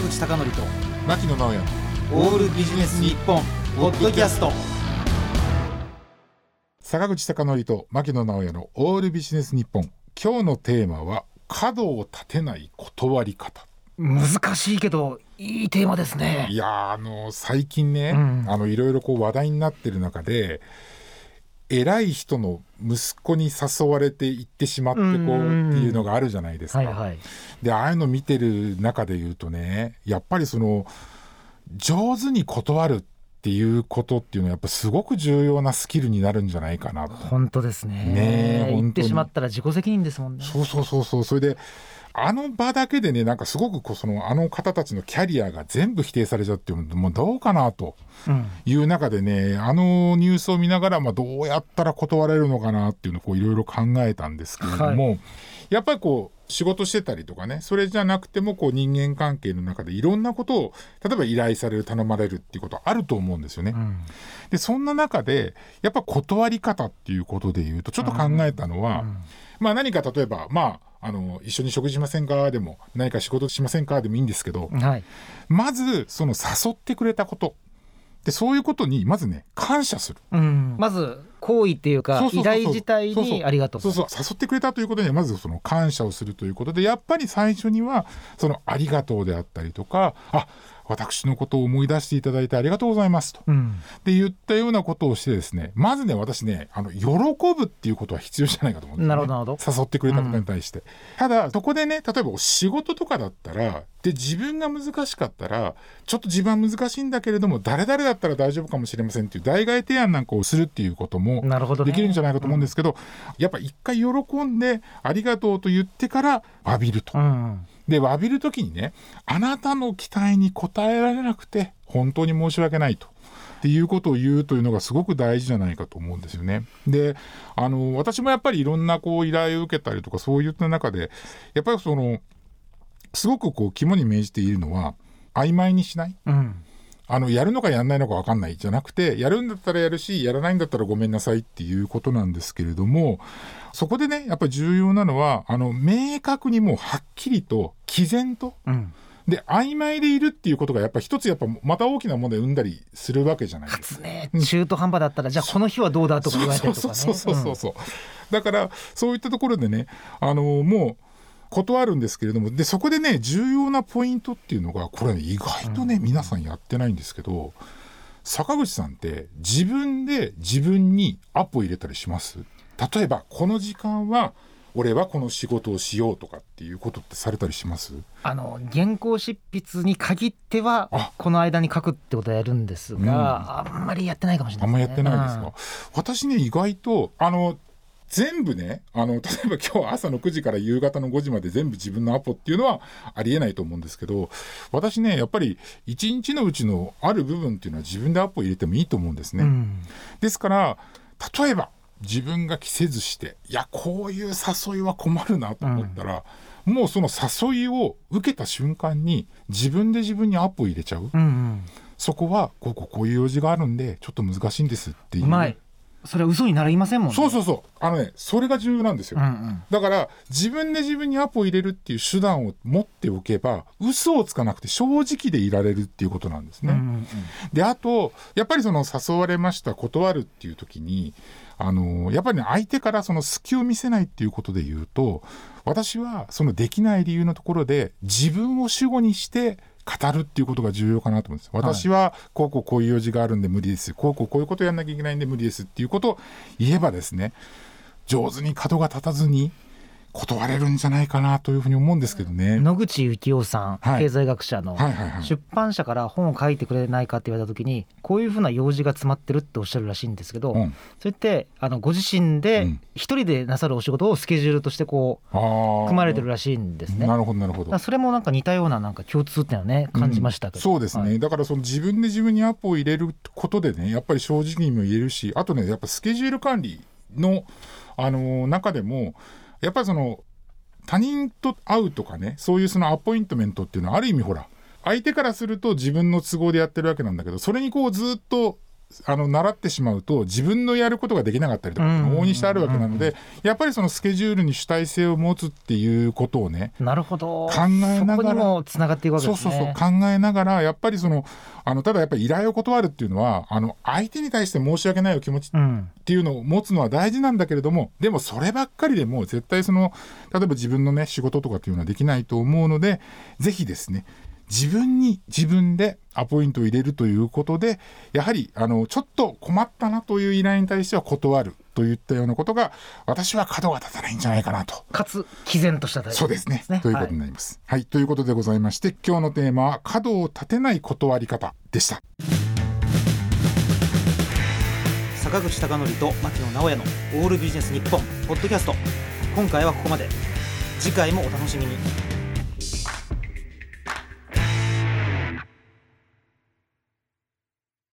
坂口孝則と牧野直哉。オールビジネス日本ポッドキャスト。坂口孝則と牧野直哉のオールビジネス日本。今日のテーマは角を立てない断り方。難しいけどいいテーマですね。いやーあの最近ね、うん。あのいろいろこう話題になってる中で偉い人の息子に誘われて行ってしまってこうってうんいうのがあるじゃないですか。はいはいでああいうの見てる中で言うとねやっぱりその上手に断るっていうことっていうのはやっぱすごく重要なスキルになるんじゃないかなと。本当ですね。ねえ言ってしまったら自己責任ですもんね。そうそうそうそう。それであの場だけでねなんかすごくこうそのあの方たちのキャリアが全部否定されちゃうってもうどうかなとうん。いう中でねあのニュースを見ながら、まあ、どうやったら断れるのかなっていうのをこういろいろ考えたんですけれども、やっぱりこう仕事してたりとかねそれじゃなくてもこう人間関係の中でいろんなことを例えば依頼される頼まれるっていうことあると思うんですよね。うん。でそんな中でやっぱ断り方っていうことで言うとちょっと考えたのは、まあ何か例えばまああの一緒に食事しませんか？でも何か仕事しませんか？でもいいんですけど、はい。まずその誘ってくれたことでそういうことにまずね感謝する。うん。まず行為っていうか依頼自体にありがとう。そうそう。誘ってくれたということにはまずその感謝をするということでやっぱり最初にはそのありがとうであったりとかあ私のことを思い出していただいてありがとうございますと。うん。って言ったようなことをしてですねまずね私ねあの喜ぶっていうことは必要じゃないかと思うんですよ、ね、なるほどなるほど。誘ってくれたことに対して、ただそこでね例えばお仕事とかだったらで自分が難しかったらちょっと自分は難しいんだけれども誰々だったら大丈夫かもしれませんっていう代替提案なんかをするっていうこともできるんじゃないかと思うんですけど、やっぱ一回喜んでありがとうと言ってから詫びると。うんで詫びる時にねあなたの期待に応えられなくて本当に申し訳ないと。っていうことを言うというのがすごく大事じゃないかと思うんですよね。であの私もやっぱりいろんなこう依頼を受けたりとかそういった中でやっぱりそのすごくこう肝に銘じているのは曖昧にしない。うん。あのやるのかやらないのか分かんないじゃなくてやるんだったらやるしやらないんだったらごめんなさいっていうことなんですけれどもそこでねやっぱり重要なのはあの明確にもうはっきりと毅然とうん。で曖昧でいるっていうことがやっぱ一つやっぱまた大きな問題を生んだりするわけじゃないですか。ね中途半端だったらじゃあこの日はどうだとか言われたりとかね。そうそうそうそうそう、だからそういったところでねあのもう断るんですけれどもでそこでね重要なポイントっていうのがこれ、ね、意外とね、皆さんやってないんですけど坂口さんって自分で自分にアポ入れたりします？例えばこの時間は俺はこの仕事をしようとかっていうことってされたりします？あの原稿執筆に限ってはあ。この間に書くってことはやるんですが、あんまりやってないかもしれないですね。あんまやってないですか、私ね意外とあの全部ねあの 例えば今日朝の9時から夕方の5時まで全部自分のアポっていうのはありえないと思うんですけど私ねやっぱり一日のうちのある部分っていうのは自分でアポ入れてもいいと思うんですね。うん。ですから例えば自分が着せずしていやこういう誘いは困るなと思ったら、もうその誘いを受けた瞬間に自分で自分にアポ入れちゃう、うんうん。そこはこうこうこういう用事があるんでちょっと難しいんですっていうそれは嘘になりませんもんね。そうそうそう。あのねそれが重要なんですよ、うんうん。だから自分で自分にアポを入れるっていう手段を持っておけば嘘をつかなくて正直でいられるっていうことなんですね、うんうんであとやっぱりその誘われました断るっていう時にあのやっぱりね相手からその隙を見せないっていうことで言うと私はそのできない理由のところで自分を主語にして語るっていうことが重要かなと思うんです私はこうこうこういう用事があるんで無理です。こうこうこういうことやんなきゃいけないんで無理ですっていうことを言えばですね上手に角が立たずに断れるんじゃないかなというふうに思うんですけどね。野口幸雄さん、はい。経済学者の、出版社から本を書いてくれないかって言われた時にこういうふうな用事が詰まってるっておっしゃるらしいんですけど、うん。それってあのご自身うでん。一人でなさるお仕事をスケジュールとしてこうあー。組まれてるらしいんですね。なるほどなるほど。それもなんか似たようななんか共通点をね感じましたけど、そうですね、はい。だからその自分で自分にアポを入れることでねやっぱり正直にも言えるしあとねやっぱスケジュール管理の、あのー中でもやっぱりその他人と会うとかねそういうそのアポイントメントっていうのはある意味ほら相手からすると自分の都合でやってるわけなんだけどそれにこうずっとあの習ってしまうと自分のやることができなかったりとかうん。往々にしてあるわけなのでやっぱりそのスケジュールに主体性を持つっていうことをねなるほど。考えながらつながっていくわけそうですね。そうそう考えながらやっぱりそのあのただやっぱり依頼を断るっていうのはあの相手に対して申し訳ないお気持ちうんっていうのを持つのは大事なんだけれどもでもそればっかりでもう絶対その例えば自分のね仕事とかっていうのはできないと思うのでぜひですね自分に自分でアポイントを入れるということでやはりあのちょっと困ったなという依頼に対しては断るといったようなことが私は角が立たないんじゃないかなと。かつ毅然とした対応そうですね。ということにはなります。はい、ということでございまして今日のテーマは角を立てない断り方でした。坂口孝則と牧野直哉の「オールビジネス日本ポッドキャスト今回はここまで。次回もお楽しみに